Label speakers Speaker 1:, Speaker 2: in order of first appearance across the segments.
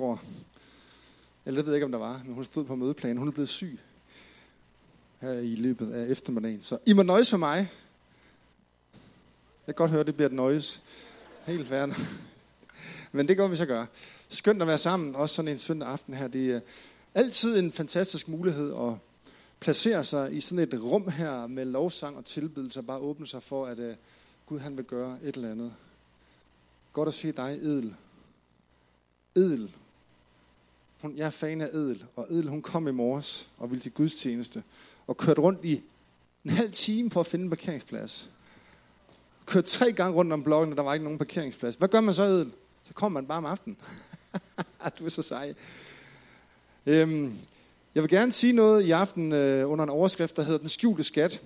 Speaker 1: går. Eller det ved jeg ikke, om der var, men hun stod på mødeplanen. Hun er blevet syg her i løbet af eftermiddagen. Så I må nøjes med mig. Jeg kan godt høre, at det bliver et nøjes. Helt færdigt. Men det går vi så gøre. Skønt at være sammen, også sådan en søndag aften her. Det er altid en fantastisk mulighed at placere sig i sådan et rum her med lovsang og tilbedelse, og bare åbne sig for, at uh, Gud han vil gøre et eller andet. Godt at se dig, Edel. Edel. Hun, jeg er fan af Edel, og Edel hun kom i morges og ville til gudstjeneste, og kørte rundt i en halv time for at finde en parkeringsplads. Kørte tre gange rundt om blokken, og der var ikke nogen parkeringsplads. Hvad gør man så, Edel? Så kommer man bare om aftenen. du er så sej. Øhm, jeg vil gerne sige noget i aften øh, under en overskrift, der hedder Den skjulte skat.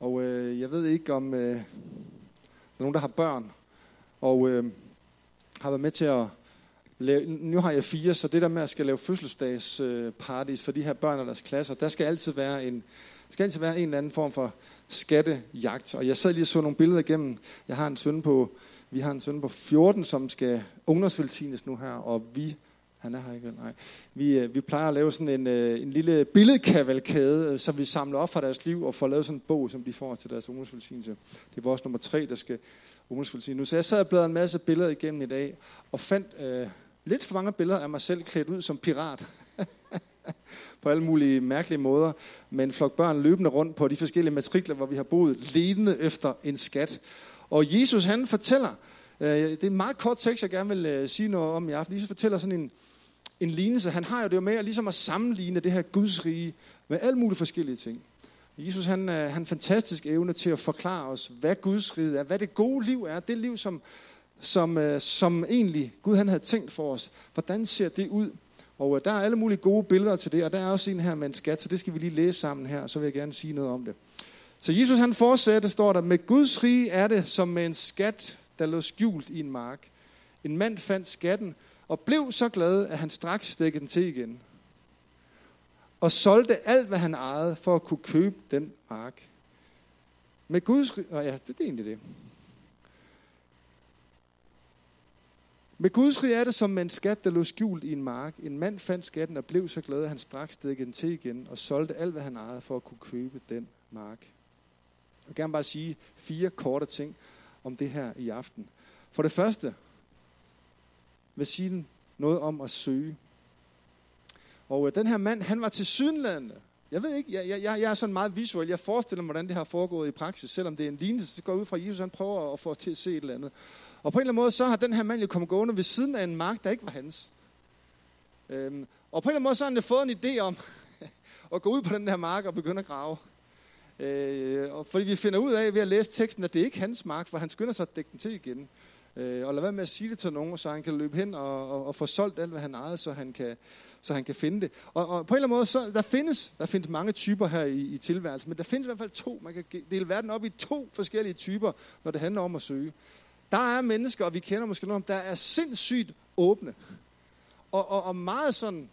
Speaker 1: Og øh, jeg ved ikke, om øh, der er nogen, der har børn, og øh, har været med til at lave, nu har jeg fire, så det der med at skal lave fødselsdags øh, parties for de her børn og deres klasser, der skal altid være en, skal altid være en eller anden form for skattejagt. Og jeg sad lige og så nogle billeder igennem. Jeg har en søn på, vi har en søn på 14, som skal ungdomsvelsignes nu her, og vi han er her ikke, nej. Vi, øh, vi plejer at lave sådan en, øh, en lille billedkavalkade, som vi samler op fra deres liv og får lavet sådan en bog, som de får til deres ungdomsvelsignelse. Det er vores nummer tre, der skal ungdomsvelsigne nu. Så jeg sad og bladrede en masse billeder igennem i dag, og fandt øh, lidt for mange billeder af mig selv klædt ud som pirat. på alle mulige mærkelige måder, med en flok børn løbende rundt på de forskellige matrikler, hvor vi har boet, ledende efter en skat. Og Jesus han fortæller, øh, det er en meget kort tekst, jeg gerne vil øh, sige noget om i aften. Jesus fortæller sådan en, en lignelse. Han har jo det jo med at, ligesom at sammenligne det her Guds rige med alle mulige forskellige ting. Jesus han, øh, han har en fantastisk evne til at forklare os, hvad Guds rige er, hvad det gode liv er, det liv, som, som, øh, som egentlig Gud han havde tænkt for os. Hvordan ser det ud? Og øh, der er alle mulige gode billeder til det, og der er også en her med en skat, så det skal vi lige læse sammen her, og så vil jeg gerne sige noget om det. Så Jesus han fortsætter, står der, med Guds rige er det som med en skat, der lå skjult i en mark. En mand fandt skatten, og blev så glad, at han straks stikkede den til igen. Og solgte alt, hvad han ejede, for at kunne købe den mark. Med Guds rige, ja, det, det er egentlig det. Med Guds rige er det som med en skat, der lå skjult i en mark. En mand fandt skatten og blev så glad, at han straks stikkede den til igen og solgte alt, hvad han ejede, for at kunne købe den mark. Jeg vil gerne bare sige fire korte ting om det her i aften. For det første vil sige noget om at søge. Og øh, den her mand, han var til sydenlandet. Jeg ved ikke, jeg, jeg, jeg er sådan meget visuel. Jeg forestiller mig, hvordan det har foregået i praksis. Selvom det er en lignelse, så går ud fra, at Jesus han prøver at få os til at se et eller andet. Og på en eller anden måde, så har den her mand jo kommet gående ved siden af en mark, der ikke var hans. Øhm, og på en eller anden måde, så har han fået en idé om at gå ud på den her mark og begynde at grave. Øh, og fordi vi finder ud af ved at læse teksten, at det ikke er hans mark, for han skynder sig at dække den til igen. Øh, og lad være med at sige det til nogen, så han kan løbe hen og, og, og få solgt alt, hvad han ejede, så han kan, så han kan finde det. Og, og på en eller anden måde, så der findes, der findes mange typer her i, i tilværelsen, men der findes i hvert fald to. Man kan dele verden op i to forskellige typer, når det handler om at søge. Der er mennesker, og vi kender måske nogen, der er sindssygt åbne. Og, og, og meget sådan,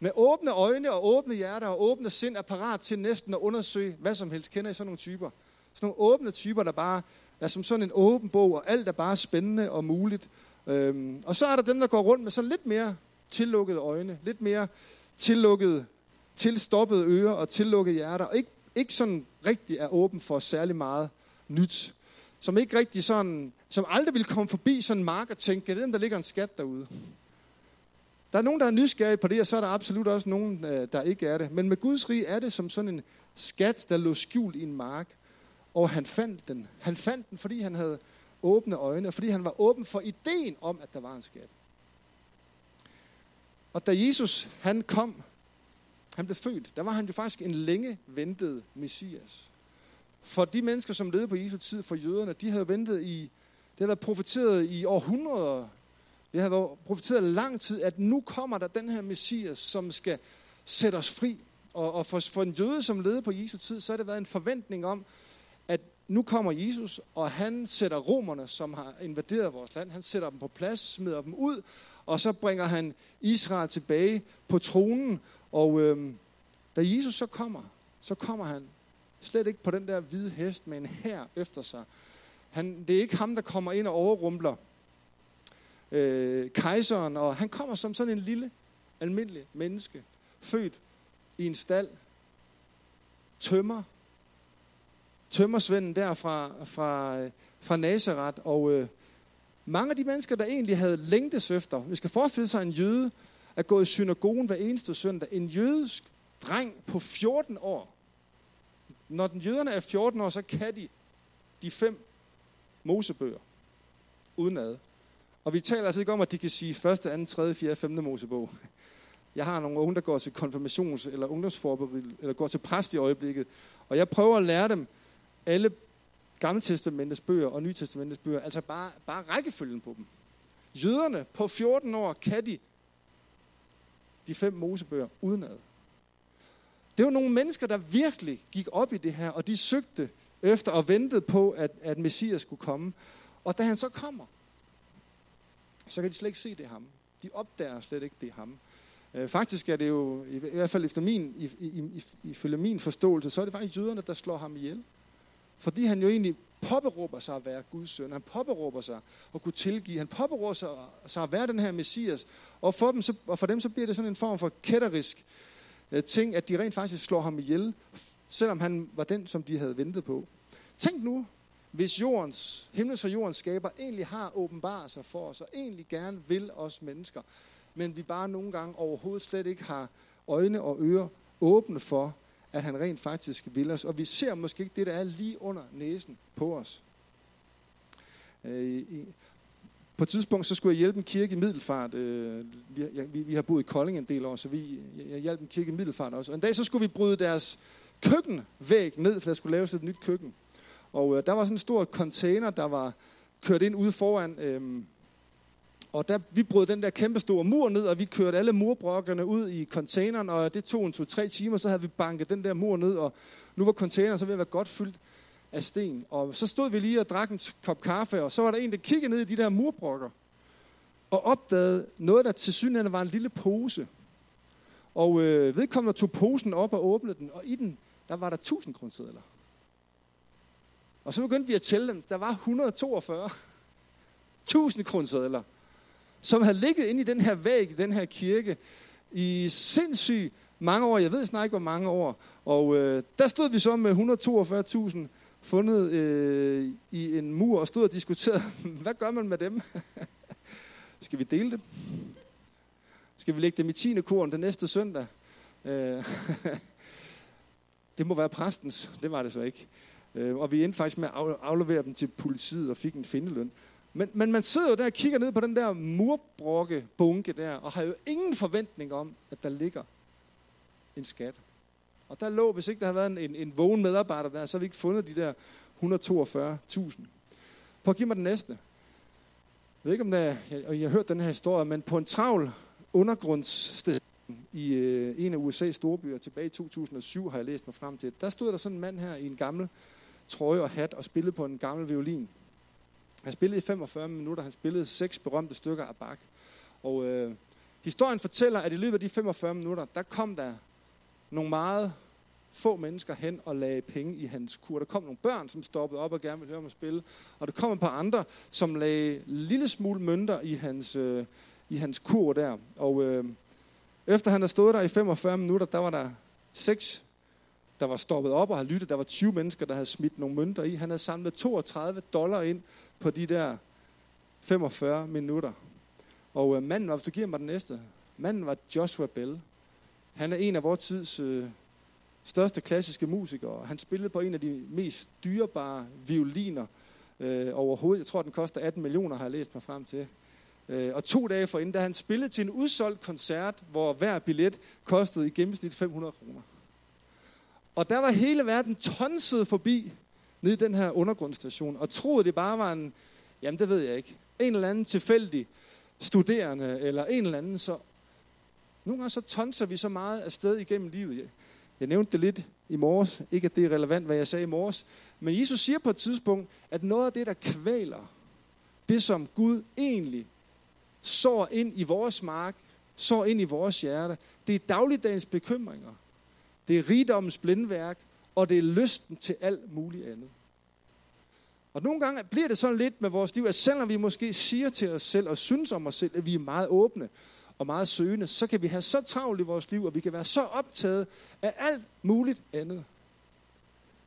Speaker 1: med åbne øjne og åbne hjerter og åbne sind er parat til næsten at undersøge hvad som helst. Kender I sådan nogle typer? Sådan nogle åbne typer, der bare er som sådan en åben bog, og alt er bare spændende og muligt. Øhm, og så er der dem, der går rundt med sådan lidt mere tillukkede øjne, lidt mere tillukkede, tilstoppede ører og tillukkede hjerter, og ikke, ikke sådan rigtig er åben for særlig meget nyt. Som ikke rigtig sådan, som aldrig vil komme forbi sådan en mark og tænke, at der ligger en skat derude. Der er nogen, der er nysgerrige på det, og så er der absolut også nogen, øh, der ikke er det. Men med Guds rige er det som sådan en skat, der lå skjult i en mark. Og han fandt den. Han fandt den, fordi han havde åbne øjne, og fordi han var åben for ideen om, at der var en skat. Og da Jesus han kom, han blev født, der var han jo faktisk en længe ventet messias. For de mennesker, som levede på Jesu tid, for jøderne, de havde ventet i, det havde været profeteret i århundreder, det havde været profeteret lang tid, at nu kommer der den her messias, som skal sætte os fri. Og, og for, for en jøde, som levede på Jesu tid, så har det været en forventning om, at nu kommer Jesus, og han sætter romerne, som har invaderet vores land, han sætter dem på plads, smider dem ud, og så bringer han Israel tilbage på tronen. Og øhm, da Jesus så kommer, så kommer han slet ikke på den der hvide hest med en hær efter sig. Han, det er ikke ham, der kommer ind og overrumpler øh, kejseren, og han kommer som sådan en lille, almindelig menneske, født i en stald, tømmer, tømmersvenden der fra, fra, øh, fra Nazareth, og øh, mange af de mennesker, der egentlig havde længtes efter, vi skal forestille sig en jøde, at gå i synagogen hver eneste søndag, en jødisk dreng på 14 år. Når den jøderne er 14 år, så kan de de fem Mosebøger udenad. Og vi taler altså ikke om, at de kan sige 1., 2., 3., 4., 5. Mosebog. Jeg har nogle unge, der går til konfirmations- eller ungdomsforberedelse, eller går til præst i øjeblikket. Og jeg prøver at lære dem alle Gamle Testamentets bøger og Nye Testamentets bøger, altså bare, bare rækkefølgen på dem. Jøderne på 14 år kan de de fem Mosebøger udenad. Det var nogle mennesker, der virkelig gik op i det her, og de søgte efter og ventede på, at, at Messias skulle komme. Og da han så kommer, så kan de slet ikke se, det er ham. De opdager slet ikke, det er ham. Øh, faktisk er det jo, i, i hvert fald efter min, i, i, i, ifølge min forståelse, så er det faktisk jøderne, der slår ham ihjel. Fordi han jo egentlig påberåber sig at være Guds søn. Han påberåber sig at kunne tilgive. Han påberåber sig, sig at være den her messias. Og for, dem, så, og for dem så bliver det sådan en form for kætterisk Øh, ting, at de rent faktisk slår ham ihjel, selvom han var den, som de havde ventet på. Tænk nu, hvis jordens, himlens og jordens skaber egentlig har åbenbaret sig for os, og egentlig gerne vil os mennesker, men vi bare nogle gange overhovedet slet ikke har øjne og ører åbne for, at han rent faktisk vil os. Og vi ser måske ikke det, der er lige under næsen på os. Øh, på et tidspunkt så skulle jeg hjælpe en kirke i Middelfart. Øh, vi, vi, vi har boet i Kolding en del år, så vi, jeg hjalp en kirke i Middelfart også. Og en dag så skulle vi bryde deres køkkenvæg ned, for der skulle laves et nyt køkken. Og øh, der var sådan en stor container, der var kørt ind ude foran. Øh, og der, vi brød den der kæmpe store mur ned, og vi kørte alle murbrokkerne ud i containeren, og det tog en to-tre timer, så havde vi banket den der mur ned, og nu var containeren så ved at være godt fyldt af sten. Og så stod vi lige og drak en kop kaffe, og så var der en, der kiggede ned i de der murbrokker, og opdagede noget, der til synligheden var en lille pose. Og øh, vedkommende tog posen op og åbnede den, og i den, der var der 1000 grundsedler. Og så begyndte vi at tælle dem. Der var 142. 1000 grundsedler som havde ligget inde i den her væg, i den her kirke, i sindssygt mange år. Jeg ved snart ikke, hvor mange år. Og øh, der stod vi så med 142.000 fundet øh, i en mur og stod og diskuterede, hvad gør man med dem? Skal vi dele dem? Skal vi lægge dem i 10. korn den næste søndag? Øh, det må være præstens. Det var det så ikke. Øh, og vi endte faktisk med at aflevere dem til politiet og fik en findeløn. Men, men man sidder jo der og kigger ned på den der murbrokke bunke der, og har jo ingen forventning om, at der ligger en skat. Og der lå, hvis ikke der havde været en, en, en vågen medarbejder der, så havde vi ikke fundet de der 142.000. Prøv at give mig den næste. Jeg ved ikke, om der, jeg, jeg har hørt den her historie, men på en travl undergrundssted i øh, en af USA's storbyer tilbage i 2007, har jeg læst mig frem til, der stod der sådan en mand her i en gammel trøje og hat og spillede på en gammel violin. Han spillede i 45 minutter. Han spillede seks berømte stykker af Bach. Og øh, historien fortæller, at i løbet af de 45 minutter, der kom der nogle meget få mennesker hen og lagde penge i hans kur. Der kom nogle børn, som stoppede op og gerne ville høre ham spille. Og der kom et par andre, som lagde lille smule mønter i hans, øh, i hans kur der. Og øh, efter han havde stået der i 45 minutter, der var der seks, der var stoppet op og havde lyttet. Der var 20 mennesker, der havde smidt nogle mønter i. Han havde samlet 32 dollar ind på de der 45 minutter. Og øh, manden var, hvis du giver mig den næste, manden var Joshua Bell. Han er en af vores tids øh, største klassiske musikere. Han spillede på en af de mest dyrebare violiner øh, overhovedet. Jeg tror, den koster 18 millioner, har jeg læst mig frem til. Øh, og to dage forinden, da han spillede til en udsolgt koncert, hvor hver billet kostede i gennemsnit 500 kroner. Og der var hele verden tonset forbi nede i den her undergrundstation, og troede, det bare var en, jamen det ved jeg ikke, en eller anden tilfældig studerende, eller en eller anden, så nogle gange så tonser vi så meget afsted igennem livet. Jeg, jeg nævnte det lidt i morges, ikke at det er relevant, hvad jeg sagde i morges, men Jesus siger på et tidspunkt, at noget af det, der kvæler, det som Gud egentlig sår ind i vores mark, sår ind i vores hjerte, det er dagligdagens bekymringer. Det er rigdommens blindværk, og det er lysten til alt muligt andet. Og nogle gange bliver det sådan lidt med vores liv, at selvom vi måske siger til os selv og synes om os selv, at vi er meget åbne og meget søgende, så kan vi have så travlt i vores liv, og vi kan være så optaget af alt muligt andet.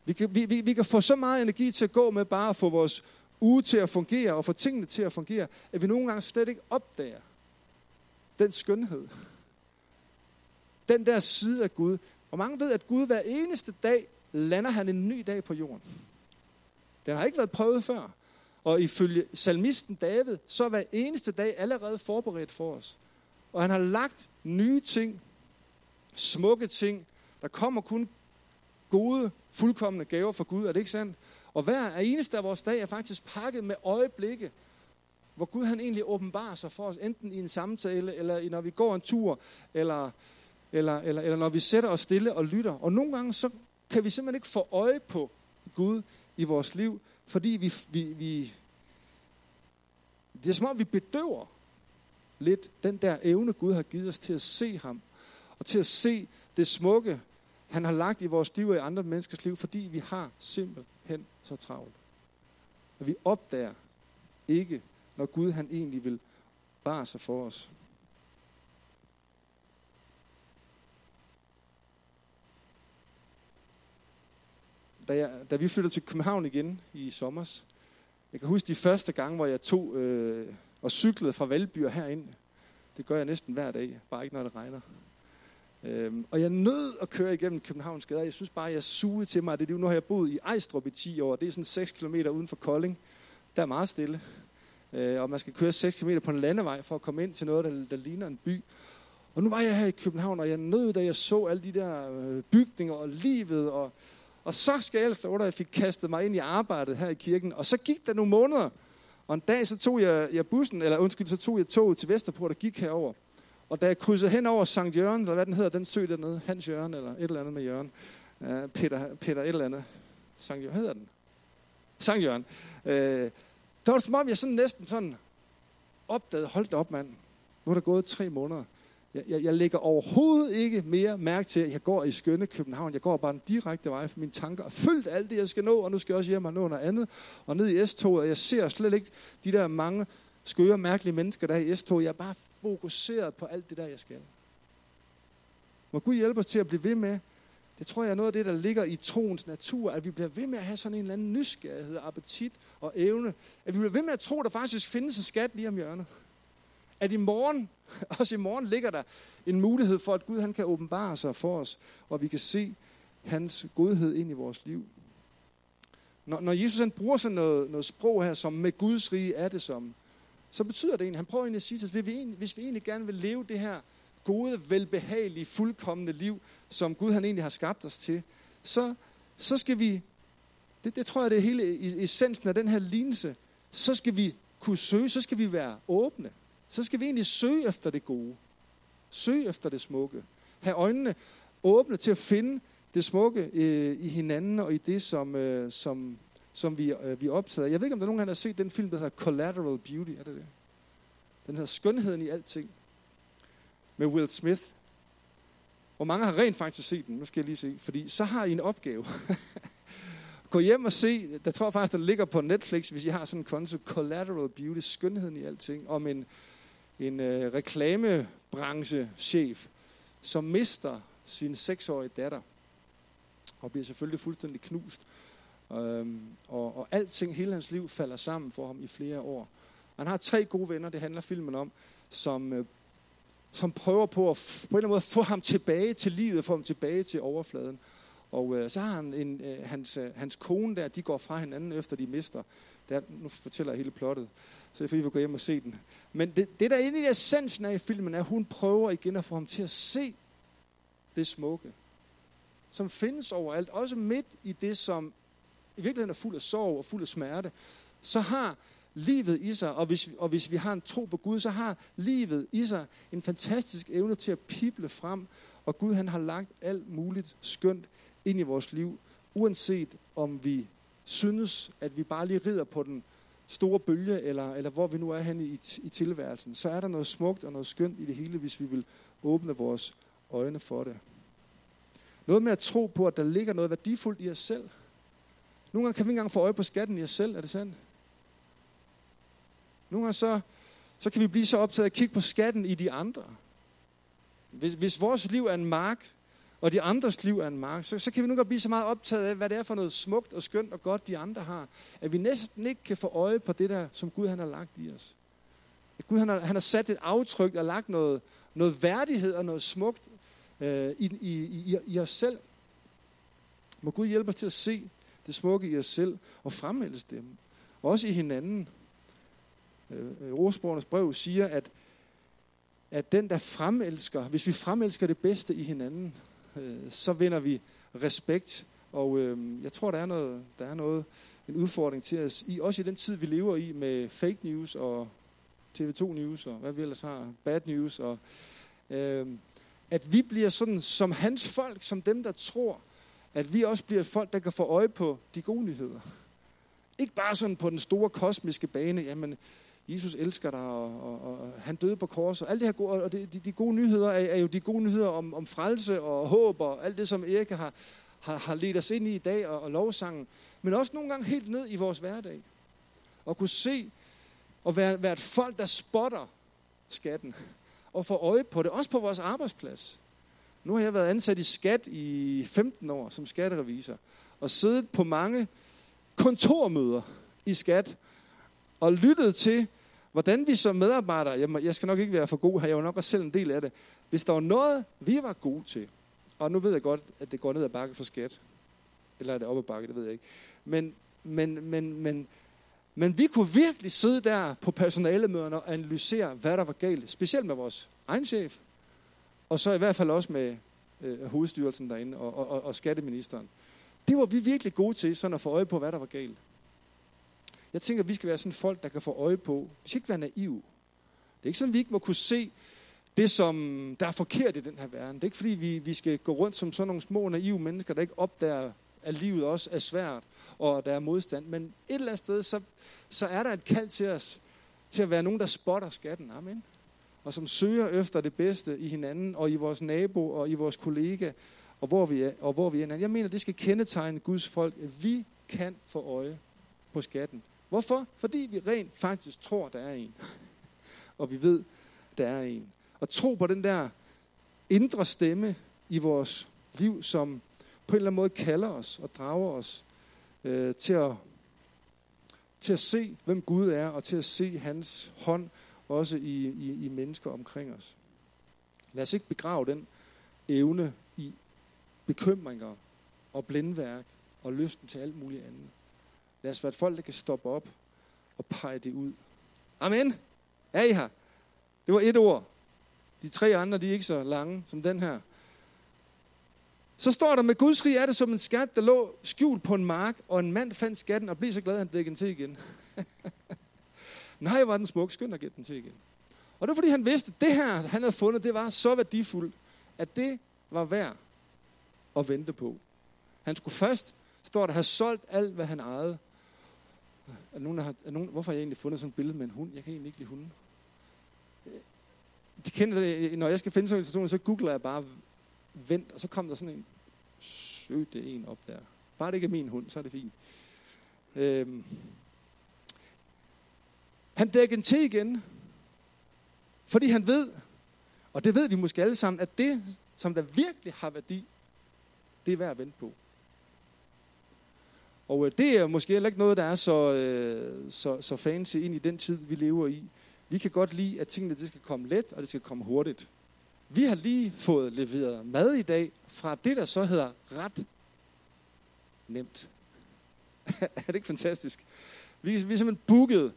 Speaker 1: Vi kan, vi, vi, vi kan få så meget energi til at gå med bare at få vores uge til at fungere og få tingene til at fungere, at vi nogle gange slet ikke opdager den skønhed. Den der side af Gud. Og mange ved, at Gud hver eneste dag lander han en ny dag på jorden. Den har ikke været prøvet før. Og ifølge salmisten David, så er hver eneste dag allerede forberedt for os. Og han har lagt nye ting, smukke ting. Der kommer kun gode, fuldkommende gaver fra Gud, er det ikke sandt? Og hver eneste af vores dag er faktisk pakket med øjeblikke, hvor Gud han egentlig åbenbarer sig for os, enten i en samtale, eller når vi går en tur, eller, eller, eller, eller når vi sætter os stille og lytter. Og nogle gange så kan vi simpelthen ikke få øje på Gud i vores liv, fordi vi, vi, vi det er som om vi bedøver lidt den der evne, Gud har givet os til at se ham, og til at se det smukke, han har lagt i vores liv og i andre menneskers liv, fordi vi har simpelthen så travlt. Og vi opdager ikke, når Gud han egentlig vil bare sig for os. Da, jeg, da vi flyttede til København igen i sommer, jeg kan huske de første gange, hvor jeg tog øh, og cyklede fra Valby og herind. Det gør jeg næsten hver dag, bare ikke når det regner. Øhm, og jeg nød at køre igennem Københavns gader. Jeg synes bare, jeg sugede til mig. Det er nu har jeg boet i Ejstrup i 10 år. Det er sådan 6 km uden for Kolding. Der er meget stille. Øh, og man skal køre 6 km på en landevej for at komme ind til noget, der, der ligner en by. Og nu var jeg her i København, og jeg nød, da jeg så alle de der øh, bygninger og livet. Og, og så skal jeg ellers at jeg fik kastet mig ind i arbejdet her i kirken. Og så gik der nogle måneder. Og en dag så tog jeg, jeg bussen, eller undskyld, så tog jeg toget til Vesterport og gik herover. Og da jeg krydsede hen over Sankt Jørgen, eller hvad den hedder, den sø dernede, Hans Jørgen, eller et eller andet med Jørgen, uh, Peter, Peter et eller andet, Sankt Jørgen, hedder den? Sankt Jørgen. Uh, der var det som om, jeg sådan næsten sådan opdagede, holdt op mand, nu er der gået tre måneder. Jeg, jeg, jeg lægger overhovedet ikke mere mærke til, at jeg går i skønne København. Jeg går bare den direkte vej for mine tanker. er fyldt alt det, jeg skal nå, og nu skal jeg også hjem og nå noget andet. Og ned i S-toget, og jeg ser slet ikke de der mange skøre, mærkelige mennesker, der er i S-toget. Jeg er bare fokuseret på alt det der, jeg skal. Må Gud hjælpe os til at blive ved med, det tror jeg er noget af det, der ligger i troens natur, at vi bliver ved med at have sådan en eller anden nysgerrighed, appetit og evne. At vi bliver ved med at tro, at der faktisk findes en skat lige om hjørnet. At i morgen, også i morgen, ligger der en mulighed for, at Gud han kan åbenbare sig for os, og vi kan se hans godhed ind i vores liv. Når, når Jesus han bruger sådan noget, noget sprog her, som med Guds rige er det som, så betyder det egentlig, han prøver egentlig at sige hvis vi, hvis vi egentlig gerne vil leve det her gode, velbehagelige, fuldkommende liv, som Gud han egentlig har skabt os til, så, så skal vi, det, det tror jeg det er hele essensen af den her lignelse, så skal vi kunne søge, så skal vi være åbne. Så skal vi egentlig søge efter det gode. Søge efter det smukke. Have øjnene åbne til at finde det smukke øh, i hinanden og i det, som, øh, som, som vi, øh, vi optager. Jeg ved ikke, om der er nogen, der har set den film, der hedder Collateral Beauty. Er det det? Den hedder Skønheden i alting. Med Will Smith. Hvor mange har rent faktisk set den? Nu skal jeg lige se. Fordi så har I en opgave. Gå hjem og se, der tror jeg faktisk, der ligger på Netflix, hvis I har sådan en konto, Collateral Beauty, Skønheden i alting, om en, en øh, reklamebranchechef, som mister sin seksårige datter, og bliver selvfølgelig fuldstændig knust Øhm, og, og alting, hele hans liv falder sammen for ham i flere år. Han har tre gode venner, det handler filmen om, som, øh, som prøver på at på en eller anden måde få ham tilbage til livet, få ham tilbage til overfladen. Og øh, så har han en, øh, hans, øh, hans kone der, de går fra hinanden efter de mister. Der, nu fortæller jeg hele plottet, så det er vi går hjem og se den. Men det, det der inde i essensen af i filmen er, at hun prøver igen at få ham til at se det smukke, som findes overalt, også midt i det, som i virkeligheden er fuld af sorg og fuld af smerte, så har livet i sig, og hvis, og hvis vi har en tro på Gud, så har livet i sig en fantastisk evne til at pible frem, og Gud han har lagt alt muligt skønt ind i vores liv, uanset om vi synes, at vi bare lige rider på den store bølge, eller, eller hvor vi nu er henne i, i tilværelsen, så er der noget smukt og noget skønt i det hele, hvis vi vil åbne vores øjne for det. Noget med at tro på, at der ligger noget værdifuldt i os selv – Nogle gange kan vi ikke engang få øje på skatten i os selv, er det sandt? Nogle gange så, så kan vi blive så optaget af at kigge på skatten i de andre. Hvis, hvis vores liv er en mark, og de andres liv er en mark, så, så kan vi nu godt blive så meget optaget af, hvad det er for noget smukt og skønt og godt, de andre har, at vi næsten ikke kan få øje på det der, som Gud han har lagt i os. At Gud han har, han har sat et aftryk og lagt noget, noget værdighed og noget smukt øh, i, i, i, i os selv. Må Gud hjælpe os til at se det smukke i os selv og fremhældes dem. Også i hinanden. Øh, øh Rosborgernes brev siger, at, at den, der fremelsker, hvis vi fremelsker det bedste i hinanden, øh, så vinder vi respekt. Og øh, jeg tror, der er noget, der er noget, en udfordring til os, i, også i den tid, vi lever i med fake news og TV2 News og hvad vi ellers har, bad news. Og, øh, at vi bliver sådan som hans folk, som dem, der tror, at vi også bliver et folk, der kan få øje på de gode nyheder. Ikke bare sådan på den store kosmiske bane, jamen Jesus elsker dig, og, og, og han døde på korset. Alt det her gode, og det, de, de gode nyheder er, er jo de gode nyheder om, om frelse og håb, og alt det, som Erika har, har, har ledt os ind i i dag, og, og lovsangen. Men også nogle gange helt ned i vores hverdag. Og kunne se, og være, være et folk, der spotter skatten, og få øje på det, også på vores arbejdsplads. Nu har jeg været ansat i skat i 15 år som skatterevisor, og siddet på mange kontormøder i skat, og lyttet til, hvordan vi som medarbejdere, jamen, jeg skal nok ikke være for god her, jeg var nok også selv en del af det, hvis der var noget, vi var gode til, og nu ved jeg godt, at det går ned ad bakke for skat, eller er det op ad bakke, det ved jeg ikke, men, men, men, men, men vi kunne virkelig sidde der på personalemøderne og analysere, hvad der var galt, specielt med vores egen chef, og så i hvert fald også med øh, hovedstyrelsen derinde og, og, og, og skatteministeren. Det var vi virkelig gode til, sådan at få øje på, hvad der var galt. Jeg tænker, at vi skal være sådan folk, der kan få øje på. Vi skal ikke være naive. Det er ikke sådan, at vi ikke må kunne se det, som der er forkert i den her verden. Det er ikke fordi, vi, vi skal gå rundt som sådan nogle små naive mennesker, der ikke opdager, at livet også er svært, og der er modstand. Men et eller andet sted, så, så er der et kald til os, til at være nogen, der spotter skatten. Amen. Og som søger efter det bedste i hinanden, og i vores nabo, og i vores kollega, og hvor vi er. Og hvor vi er. Jeg mener, det skal kendetegne Guds folk, at vi kan få øje på skatten. Hvorfor? Fordi vi rent faktisk tror, der er en. Og vi ved, der er en. Og tro på den der indre stemme i vores liv, som på en eller anden måde kalder os og drager os øh, til, at, til at se, hvem Gud er, og til at se hans hånd også i, i, i mennesker omkring os. Lad os ikke begrave den evne i bekymringer og blindværk og lysten til alt muligt andet. Lad os være et folk, der kan stoppe op og pege det ud. Amen. Er I her? Det var et ord. De tre andre, de er ikke så lange som den her. Så står der, med Guds rig er det som en skat, der lå skjult på en mark, og en mand fandt skatten og blev så glad, at han dækkede den til igen. Nej, var den smuk. Skynd at gætte den til igen. Og det var fordi, han vidste, at det her, han havde fundet, det var så værdifuldt, at det var værd at vente på. Han skulle først, står der, have solgt alt, hvad han ejede. Er nogen, der har, er nogen, hvorfor har jeg egentlig fundet sådan et billede med en hund? Jeg kan egentlig ikke lide hunden. Øh, de kender det, øh, når jeg skal finde sådan en situation, så googler jeg bare vent, og så kom der sådan en søde en op der. Bare det ikke er min hund, så er det fint. Øhm. Han dækker en til igen, fordi han ved, og det ved vi måske alle sammen, at det, som der virkelig har værdi, det er værd at vente på. Og øh, det er måske heller ikke noget, der er så, øh, så, så fancy ind i den tid, vi lever i. Vi kan godt lide, at tingene det skal komme let, og det skal komme hurtigt. Vi har lige fået leveret mad i dag fra det, der så hedder ret nemt. er det ikke fantastisk? Vi, vi er simpelthen booket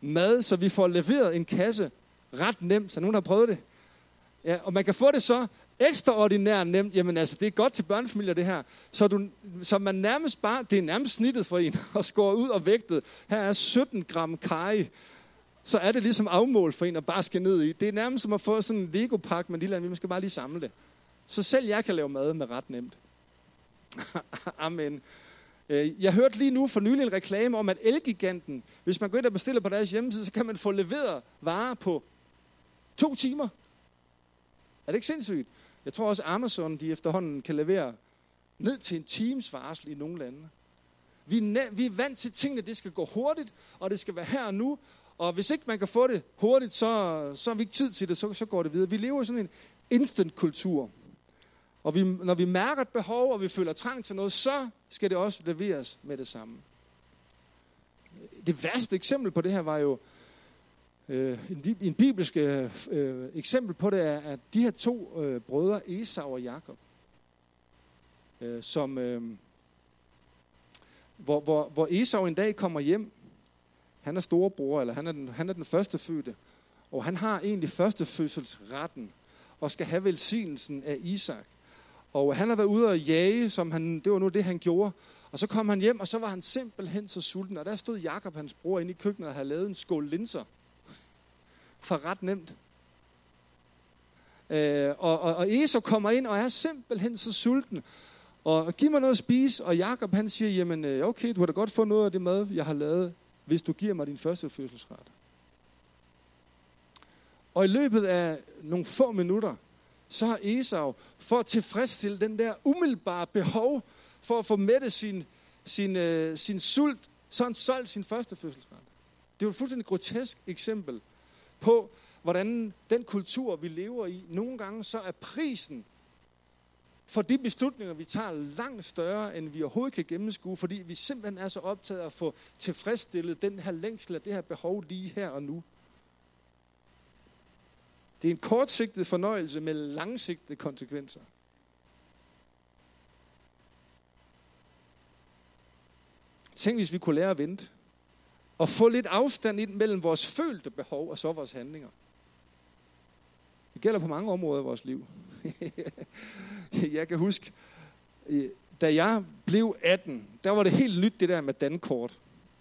Speaker 1: mad, så vi får leveret en kasse ret nemt. Så nogen har prøvet det? Ja, og man kan få det så ekstraordinært nemt. Jamen altså, det er godt til børnefamilier det her. Så, du, så man nærmest bare, det er nærmest snittet for en, og skåre ud og vægtet. Her er 17 gram kaj. Så er det ligesom afmål for en at bare skal ned i. Det er nærmest som at få sådan en Lego-pakke med lille, vi skal bare lige samle det. Så selv jeg kan lave mad med ret nemt. Amen. Øh, jeg hørte lige nu for nylig en reklame om, at Elgiganten, hvis man går ind og bestiller på deres hjemmeside, så kan man få leveret varer på to timer. Er det ikke sindssygt? Jeg tror også, Amazon de efterhånden kan levere ned til en times varsel i nogle lande. Vi er, vi er vant til tingene, det skal gå hurtigt, og det skal være her og nu. Og hvis ikke man kan få det hurtigt, så, så har vi ikke tid til det, så, så går det videre. Vi lever i sådan en instant-kultur. Og vi, når vi mærker et behov, og vi føler trang til noget, så skal det også leveres med det samme. Det værste eksempel på det her var jo, øh, en, en bibelsk øh, øh, eksempel på det er, at de her to øh, brødre, Esau og Jakob, øh, som, øh, hvor, hvor, hvor Esau en dag kommer hjem, han er storebror, eller han er den, han er den første fødte, og han har egentlig førstefødselsretten, og skal have velsignelsen af Isak. Og han har været ude og jage, som han, det var nu det, han gjorde. Og så kom han hjem, og så var han simpelthen så sulten. Og der stod Jakob, hans bror, inde i køkkenet og havde lavet en skål linser. For ret nemt. Øh, og, og, og Esau kommer ind og er simpelthen så sulten. Og giv mig noget at spise. Og Jakob han siger, jamen øh, okay, du har da godt få noget af det mad, jeg har lavet, hvis du giver mig din første fødselsret. Og i løbet af nogle få minutter, så har Esau, for at tilfredsstille den der umiddelbare behov, for at få mættet sin, sin, øh, sin sult, så han solgt sin første fødselsret. Det er jo et fuldstændig grotesk eksempel på, hvordan den kultur, vi lever i, nogle gange så er prisen for de beslutninger, vi tager, langt større, end vi overhovedet kan gennemskue, fordi vi simpelthen er så optaget af at få tilfredsstillet den her længsel af det her behov lige her og nu. Det er en kortsigtet fornøjelse med langsigtede konsekvenser. Tænk, hvis vi kunne lære at vente. Og få lidt afstand ind mellem vores følte behov og så vores handlinger. Det gælder på mange områder i vores liv. jeg kan huske, eh, da jeg blev 18, der var det helt nyt det der med dankort.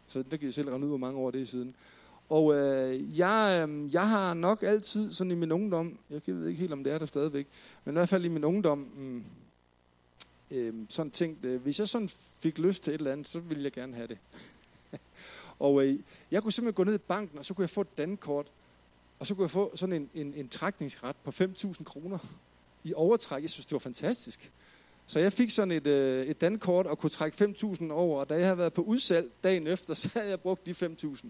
Speaker 1: Så der kan jeg selv regne ud, hvor mange år det er siden. Og øh, jeg, øh, jeg har nok altid sådan i min ungdom, jeg ved ikke helt om det er der stadigvæk, men i hvert fald i min ungdom, mm, øh, sådan tænkt, øh, hvis jeg sådan fik lyst til et eller andet, så ville jeg gerne have det. og øh, jeg kunne simpelthen gå ned i banken, og så kunne jeg få et dankort, og så kunne jeg få sådan en, en, en trækningsret på 5.000 kroner i overtræk. Jeg synes, det var fantastisk. Så jeg fik sådan et, øh, et dankort og kunne trække 5.000 over, og da jeg havde været på udsalg dagen efter, så havde jeg brugt de 5.000.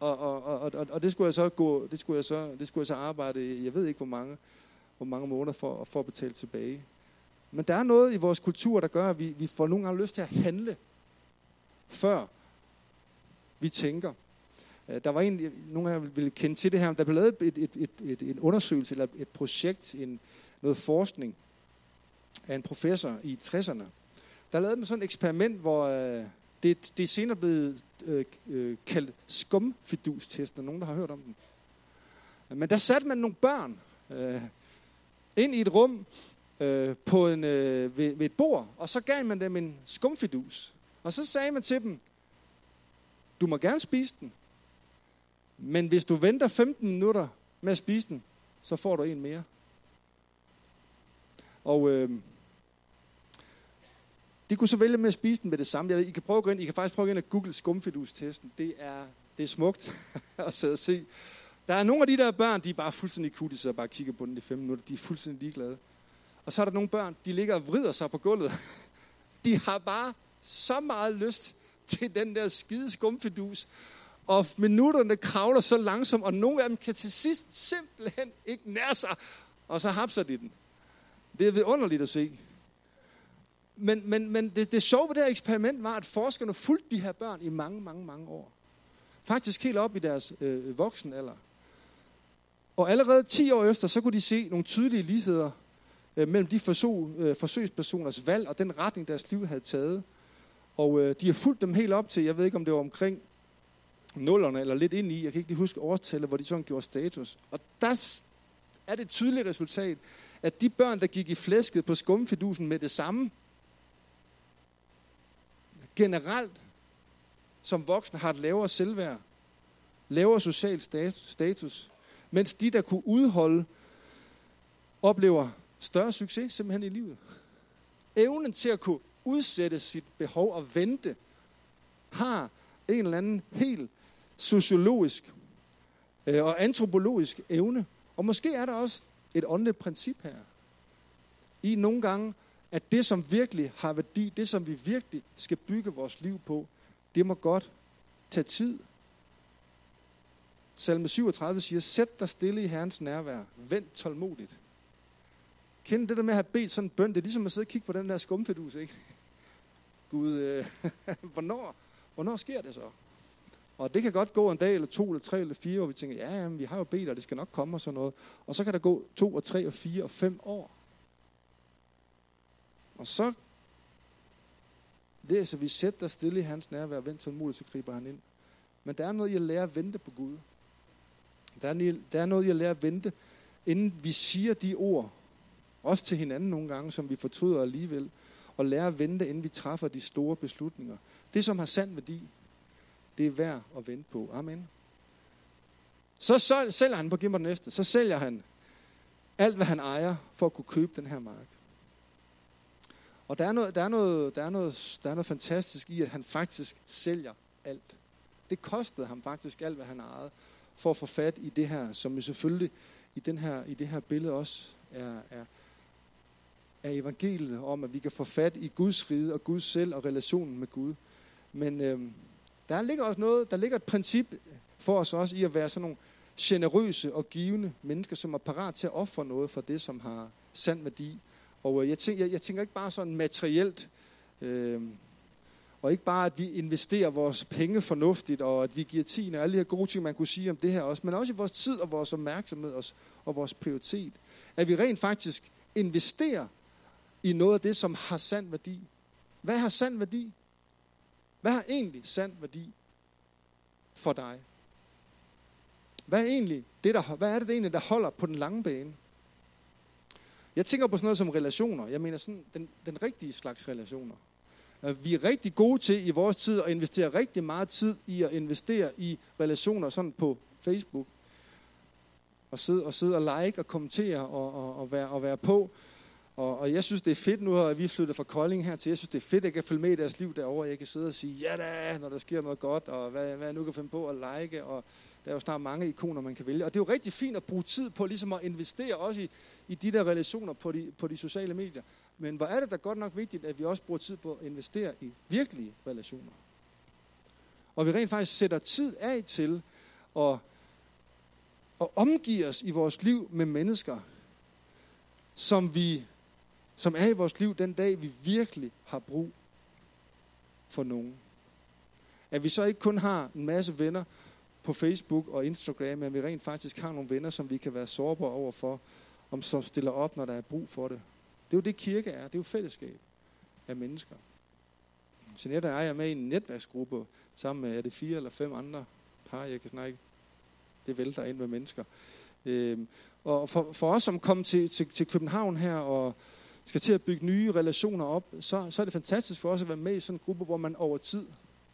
Speaker 1: Og, og, og, og, og det skulle jeg så gå, det skulle jeg så, det skulle jeg så arbejde, jeg ved ikke hvor mange, hvor mange måneder for, for at betale tilbage. Men der er noget i vores kultur, der gør, at vi, vi får nogle gange lyst til at handle, før vi tænker. Øh, der var en, nogle af jer ville kende til det her, der blev lavet et, et, et, et, en undersøgelse, eller et projekt, en, noget forskning af en professor i 60'erne. Der lavede man sådan et eksperiment, hvor øh, det, det er senere blevet øh, øh, kaldt skumfidustesten. Er nogen, der har hørt om den? Men der satte man nogle børn øh, ind i et rum øh, på en, øh, ved, ved et bord, og så gav man dem en skumfidus. Og så sagde man til dem, du må gerne spise den, men hvis du venter 15 minutter med at spise den, så får du en mere. Og øh, de kunne så vælge med at spise den med det samme. Jeg ved, I kan prøve at gå ind, I kan faktisk prøve at gå ind og google skumfidustesten. Det er, det er smukt at sidde og se. Der er nogle af de der børn, de er bare fuldstændig kutte, så bare kigger på den i fem minutter. De er fuldstændig ligeglade. Og så er der nogle børn, de ligger og vrider sig på gulvet. De har bare så meget lyst til den der skide skumfidus. Og minutterne kravler så langsomt, og nogle af dem kan til sidst simpelthen ikke nære sig. Og så hapser de den. Det er vidunderligt at se. Men, men, men det, det sjove ved det her eksperiment var, at forskerne fulgte de her børn i mange, mange, mange år. Faktisk helt op i deres øh, voksenalder. Og allerede 10 år efter, så kunne de se nogle tydelige ligheder øh, mellem de forsøg, øh, forsøgspersoners valg og den retning, deres liv havde taget. Og øh, de har fulgt dem helt op til, jeg ved ikke om det var omkring nullerne eller lidt ind i, jeg kan ikke lige huske årstallet, hvor de sådan gjorde status. Og der er det tydelige resultat, at de børn, der gik i flæsket på skumfidusen med det samme, generelt som voksne har et lavere selvværd, lavere social status, mens de, der kunne udholde, oplever større succes simpelthen i livet. Evnen til at kunne udsætte sit behov og vente, har en eller anden helt sociologisk øh, og antropologisk evne. Og måske er der også et åndeligt princip her. I nogle gange at det, som virkelig har værdi, det, som vi virkelig skal bygge vores liv på, det må godt tage tid. Salme 37 siger, sæt dig stille i Herrens nærvær. Vent tålmodigt. Kend det der med at have bedt sådan en bøn, det er ligesom at sidde og kigge på den der skumfedus, ikke? Gud, øh, hvornår, hvornår sker det så? Og det kan godt gå en dag, eller to, eller tre, eller fire, hvor vi tænker, ja, jamen, vi har jo bedt, og det skal nok komme og sådan noget. Og så kan der gå to, og tre, og fire, og fem år. Og så læser vi, sæt dig stille i hans nærvær, vent tålmodigt, så griber han ind. Men der er noget i at lære at vente på Gud. Der er, der er noget i at lære at vente, inden vi siger de ord, også til hinanden nogle gange, som vi fortryder alligevel, og lære at vente, inden vi træffer de store beslutninger. Det, som har sand værdi, det er værd at vente på. Amen. Så sælger han på Gimmer den næste. Så sælger han alt, hvad han ejer, for at kunne købe den her mark. Og der er, noget, der, er noget, der, er noget, der er noget fantastisk i, at han faktisk sælger alt. Det kostede ham faktisk alt, hvad han ejede, for at få fat i det her, som jo selvfølgelig i, den her, i det her billede også er, er, af evangeliet om, at vi kan få fat i Guds rige og Guds selv og relationen med Gud. Men øh, der ligger også noget, der ligger et princip for os også i at være sådan nogle generøse og givende mennesker, som er parat til at ofre noget for det, som har sand værdi. Og øh, jeg tænker, jeg, jeg tænker ikke bare sådan materielt, øh, og ikke bare, at vi investerer vores penge fornuftigt, og at vi giver tiden og alle de her gode ting, man kunne sige om det her også, men også i vores tid og vores opmærksomhed og, og vores prioritet. At vi rent faktisk investerer i noget af det, som har sand værdi. Hvad har sand værdi? Hvad har egentlig sand værdi for dig? Hvad er, egentlig det, der, hvad er det egentlig, der holder på den lange bane? Jeg tænker på sådan noget som relationer. Jeg mener sådan den, den rigtige slags relationer. Øh, vi er rigtig gode til i vores tid at investere rigtig meget tid i at investere i relationer sådan på Facebook. Og sidde og, sidde og like og kommentere og, og, og, være, og være på. Og, og jeg synes, det er fedt nu, at vi er flyttet fra Kolding her til. Jeg synes, det er fedt, at jeg kan følge med i deres liv derovre. Jeg kan sidde og sige, ja da, når der sker noget godt, og hvad, hvad jeg nu kan finde på at like. Og der er jo snart mange ikoner, man kan vælge. Og det er jo rigtig fint at bruge tid på ligesom at investere også i, i de der relationer på de, på de sociale medier. Men hvor er det da godt nok vigtigt, at vi også bruger tid på at investere i virkelige relationer. Og vi rent faktisk sætter tid af til at, at omgive os i vores liv med mennesker, som vi som er i vores liv den dag, vi virkelig har brug for nogen. At vi så ikke kun har en masse venner på Facebook og Instagram, men vi rent faktisk har nogle venner, som vi kan være sårbare over for, om som stiller op, når der er brug for det. Det er jo det, kirke er. Det er jo fællesskab af mennesker. Jeanette og jeg er med i en netværksgruppe sammen med, er det fire eller fem andre par, jeg kan snakke. Det vælter ind med mennesker. Øhm, og for, for os, som kom til, til, til København her, og skal til at bygge nye relationer op, så, så er det fantastisk for os at være med i sådan en gruppe, hvor man over tid,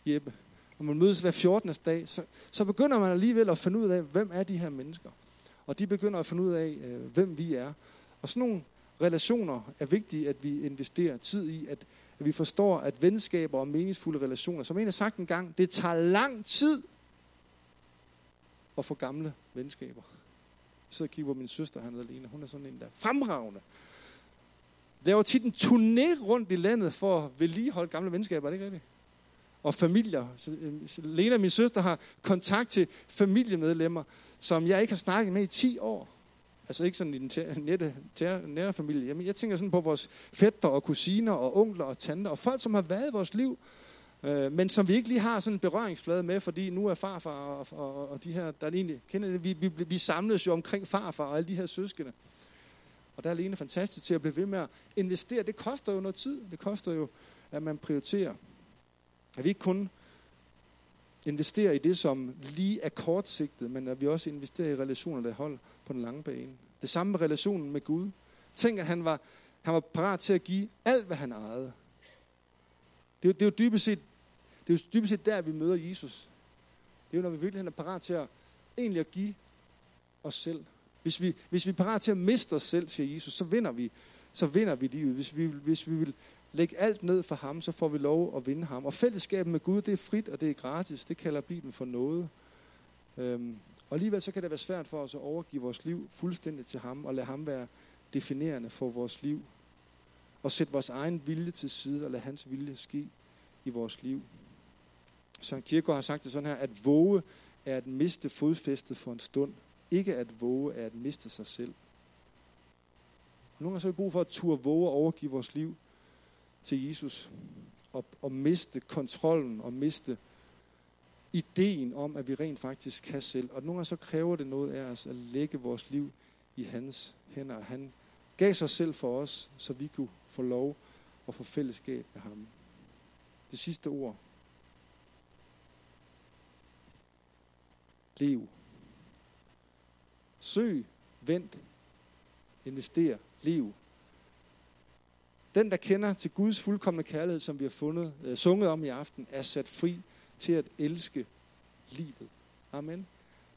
Speaker 1: Jeppe, når man mødes hver 14. dag, så, så begynder man alligevel at finde ud af, hvem er de her mennesker. Og de begynder at finde ud af, øh, hvem vi er. Og sådan nogle relationer er vigtige, at vi investerer tid i, at, at vi forstår, at venskaber og meningsfulde relationer, som en har sagt en gang, det tager lang tid at få gamle venskaber. Jeg sidder og kigger på min søster, han alene. Hun er sådan en, der fremragende laver tit en turné rundt i landet for at vedligeholde gamle venskaber, er det ikke rigtigt? Og familier. Så, øh, Lena, min søster, har kontakt til familiemedlemmer, som jeg ikke har snakket med i 10 år. Altså ikke sådan i den nette, nære familie. Jamen, jeg tænker sådan på vores fætter og kusiner og onkler og tanter og folk, som har været i vores liv, øh, men som vi ikke lige har sådan en berøringsflade med, fordi nu er farfar og, og, og de her, der er egentlig, kender det, vi, vi, vi samles jo omkring farfar og alle de her søskende. Og der er Lene fantastisk til at blive ved med at investere. Det koster jo noget tid. Det koster jo, at man prioriterer. At vi ikke kun investerer i det, som lige er kortsigtet, men at vi også investerer i relationer, der holder på den lange bane. Det samme med relationen med Gud. Tænk, at han var, han var parat til at give alt, hvad han ejede. Det er, det er jo dybest set, det er jo dybest set der, vi møder Jesus. Det er jo, når vi virkelig er parat til at egentlig at give os selv. Hvis vi, hvis vi er parat til at miste os selv, siger Jesus, så vinder vi, så vinder vi livet. Hvis vi, hvis vi vil lægge alt ned for ham, så får vi lov at vinde ham. Og fællesskabet med Gud, det er frit, og det er gratis. Det kalder Bibelen for noget. Øhm, og alligevel så kan det være svært for os at overgive vores liv fuldstændig til ham, og lade ham være definerende for vores liv. og sætte vores egen vilje til side og lade hans vilje ske i vores liv. Søren Kierkegaard har sagt det sådan her, at våge er at miste fodfæstet for en stund. Ikke at våge er at miste sig selv. Og nogle gange så har vi brug for at turde våge og overgive vores liv til Jesus. Og, og miste kontrollen og miste ideen om, at vi rent faktisk kan selv. Og nogle gange så kræver det noget af os at lægge vores liv i hans hænder. Han gav sig selv for os, så vi kunne få lov og få fællesskab med ham. Det sidste ord. Lev. Søg, vent, invester, liv. Den, der kender til Guds fuldkommende kærlighed, som vi har fundet, øh, sunget om i aften, er sat fri til at elske livet. Amen.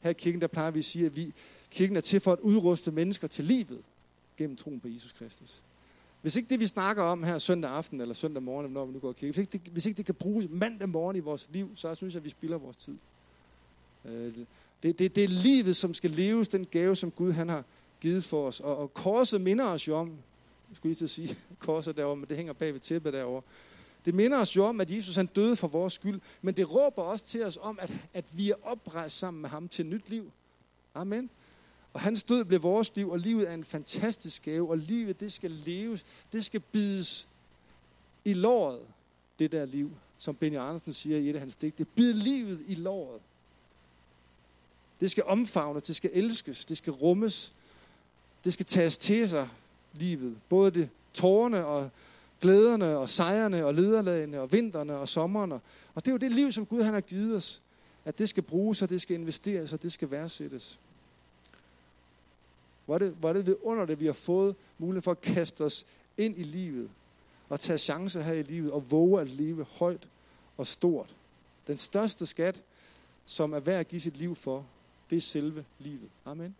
Speaker 1: Her i kirken, der plejer vi at sige, at vi, kirken er til for at udruste mennesker til livet gennem troen på Jesus Kristus. Hvis ikke det, vi snakker om her søndag aften eller søndag morgen, når vi nu går i kirke, hvis ikke det, hvis ikke det kan bruges mandag morgen i vores liv, så synes jeg, at vi spilder vores tid. Øh, det, det, det er livet, som skal leves, den gave, som Gud han har givet for os. Og, og korset minder os jo om, jeg skulle lige til at sige korset derovre, men det hænger bag ved tæppet derovre. Det minder os jo om, at Jesus han døde for vores skyld, men det råber også til os om, at, at vi er oprejst sammen med ham til nyt liv. Amen. Og hans død blev vores liv, og livet er en fantastisk gave, og livet det skal leves, det skal bides i låret, det der liv, som Benny Andersen siger i et af hans digte. Bid livet i låret. Det skal omfavnes, det skal elskes, det skal rummes, det skal tages til sig, livet. Både det tårne og glæderne og sejrene og lederlagene og vinterne og sommerne. Og det er jo det liv, som Gud han har givet os. At det skal bruges, og det skal investeres, og det skal værdsættes. Hvor er det, hvor er det under det, vi har fået mulighed for at kaste os ind i livet. Og tage chancer her i livet, og våge at leve højt og stort. Den største skat, som er værd at give sit liv for, det er selve livet. Amen.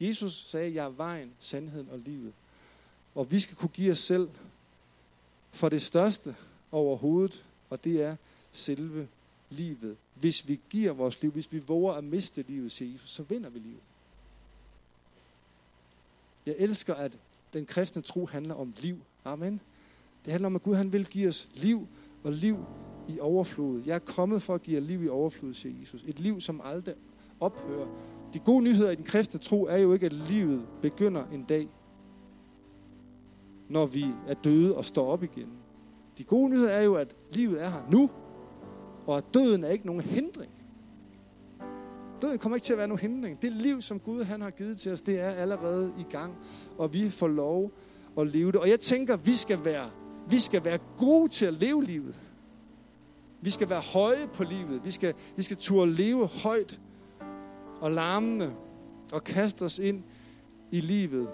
Speaker 1: Jesus sagde, jeg er vejen, sandheden og livet. Og vi skal kunne give os selv for det største overhovedet, og det er selve livet. Hvis vi giver vores liv, hvis vi våger at miste livet, siger Jesus, så vinder vi livet. Jeg elsker, at den kristne tro handler om liv. Amen. Det handler om, at Gud han vil give os liv og liv i overflod. Jeg er kommet for at give jer liv i overflod, siger Jesus. Et liv, som aldrig ophøre. De gode nyheder i den kristne tro er jo ikke, at livet begynder en dag, når vi er døde og står op igen. De gode nyheder er jo, at livet er her nu, og at døden er ikke nogen hindring. Døden kommer ikke til at være nogen hindring. Det liv, som Gud han har givet til os, det er allerede i gang, og vi får lov at leve det. Og jeg tænker, vi skal være, vi skal være gode til at leve livet. Vi skal være høje på livet. Vi skal, vi skal turde leve højt og larmende og kaste os ind i livet.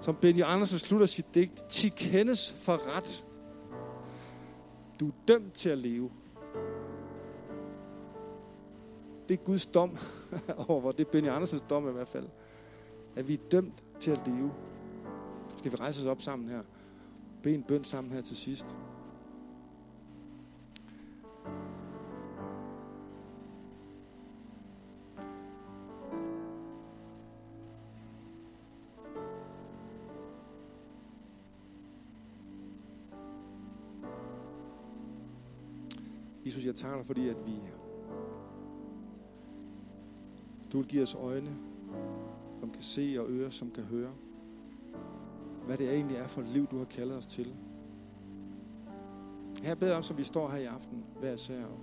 Speaker 1: Som Benny Andersen slutter sit digt, Ti kendes for ret. Du er dømt til at leve. Det er Guds dom over, det er Benny Andersens dom i hvert fald. At vi er dømt til at leve. Skal vi rejse os op sammen her? Be en bøn sammen her til sidst. Jeg takker dig, fordi at vi... Du vil give os øjne, som kan se, og ører, som kan høre. Hvad det egentlig er for et liv, du har kaldet os til. Her beder jeg om, som vi står her i aften, hver især. Og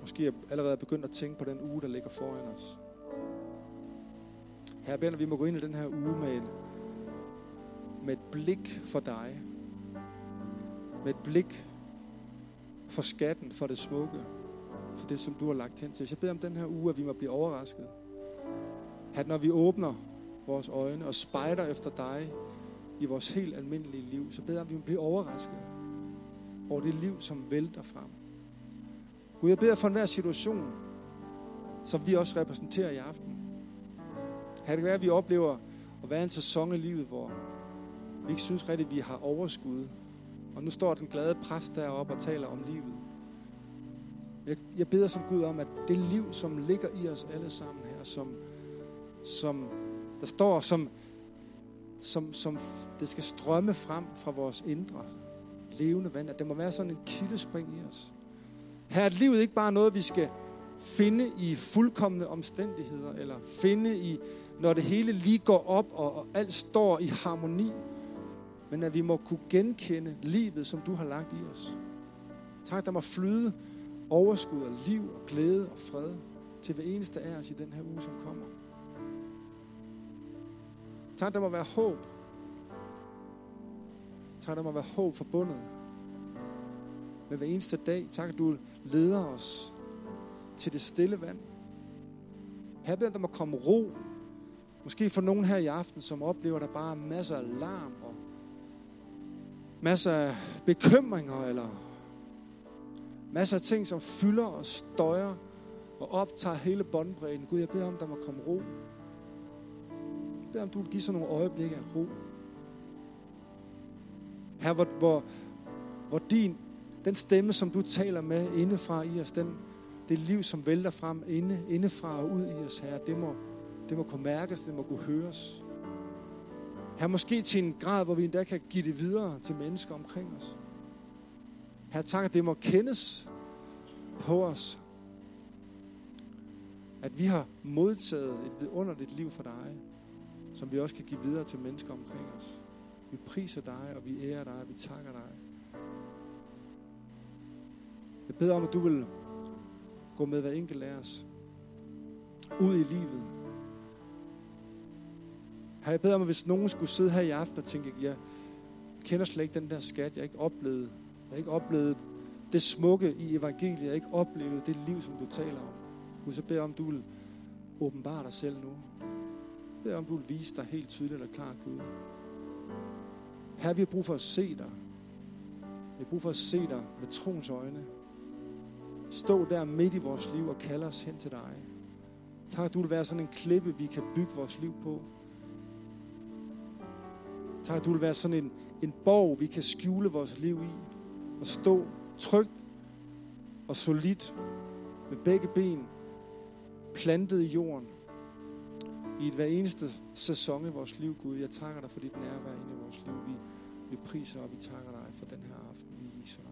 Speaker 1: måske er allerede begyndt at tænke på den uge, der ligger foran os. Her beder vi må gå ind i den her uge med et, med et blik for dig. Med et blik for skatten, for det smukke, for det, som du har lagt hen til os. Jeg beder om den her uge, at vi må blive overrasket. At når vi åbner vores øjne og spejder efter dig i vores helt almindelige liv, så beder jeg om, at vi må blive overrasket over det liv, som vælter frem. Gud, jeg beder for enhver situation, som vi også repræsenterer i aften. Kan det være, at vi oplever at være en sæson i livet, hvor vi ikke synes rigtigt, at vi har overskud og nu står den glade præst deroppe og taler om livet. Jeg, jeg beder som Gud om, at det liv, som ligger i os alle sammen her, som, som der står som som, som det skal strømme frem fra vores indre levende vand, at det må være sådan en kildespring i os. Her er livet ikke bare noget, vi skal finde i fuldkommende omstændigheder, eller finde i, når det hele lige går op, og, og alt står i harmoni, men at vi må kunne genkende livet, som du har lagt i os. Tak, der må flyde overskud og liv og glæde og fred til hver eneste af os i den her uge, som kommer. Tak, der må være håb. Tak, der må være håb forbundet med hver eneste dag. Tak, at du leder os til det stille vand. Her beder der må komme ro. Måske for nogen her i aften, som oplever, at der bare er masser af larm og masser af bekymringer eller masser af ting, som fylder og støjer og optager hele båndbredden. Gud, jeg beder om, der må komme ro. Jeg beder om, du vil give sådan nogle øjeblikke af ro. Her, hvor, hvor, hvor din, den stemme, som du taler med indefra i os, den, det liv, som vælter frem inde, indefra og ud i os, her, det må, det må kunne mærkes, det må kunne høres. Her måske til en grad, hvor vi endda kan give det videre til mennesker omkring os. Her tak, at det må kendes på os. At vi har modtaget et vidunderligt liv fra dig, som vi også kan give videre til mennesker omkring os. Vi priser dig, og vi ærer dig, og vi takker dig. Jeg beder om, at du vil gå med hver enkelt af os ud i livet. Her jeg beder om, at hvis nogen skulle sidde her i aften og tænke, jeg kender slet ikke den der skat, jeg har ikke oplevet. Jeg har ikke oplevet det smukke i evangeliet. Jeg har ikke oplevet det liv, som du taler om. Gud, så beder om, du vil åbenbare dig selv nu. Jeg beder om, du vil vise dig helt tydeligt og klart, Gud. Her vi har brug for at se dig. Vi har brug for at se dig med troens øjne. Stå der midt i vores liv og kalde os hen til dig. Tak, at du vil være sådan en klippe, vi kan bygge vores liv på. Tak, at du vil være sådan en, en borg, vi kan skjule vores liv i. Og stå trygt og solidt med begge ben plantet i jorden i et hver eneste sæson i vores liv, Gud. Jeg takker dig for dit nærvær ind i vores liv. Vi, vi priser og vi takker dig for den her aften i Jesu navn.